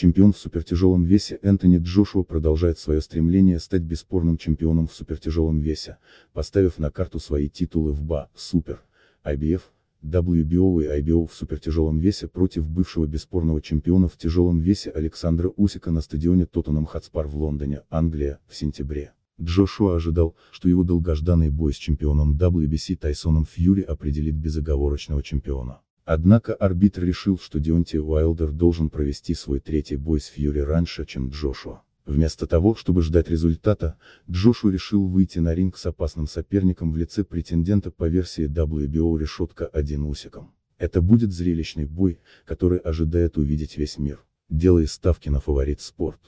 Чемпион в супертяжелом весе Энтони Джошуа продолжает свое стремление стать бесспорным чемпионом в супертяжелом весе, поставив на карту свои титулы в БА, Супер, IBF, WBO и IBO в супертяжелом весе против бывшего бесспорного чемпиона в тяжелом весе Александра Усика на стадионе Тоттенхэм Хотспар в Лондоне, Англия, в сентябре. Джошуа ожидал, что его долгожданный бой с чемпионом WBC Тайсоном Фьюри определит безоговорочного чемпиона. Однако арбитр решил, что Дионти Уайлдер должен провести свой третий бой с Фьюри раньше, чем Джошуа. Вместо того, чтобы ждать результата, Джошуа решил выйти на ринг с опасным соперником в лице претендента по версии WBO решетка 1 Усиком. Это будет зрелищный бой, который ожидает увидеть весь мир, делая ставки на фаворит спорт.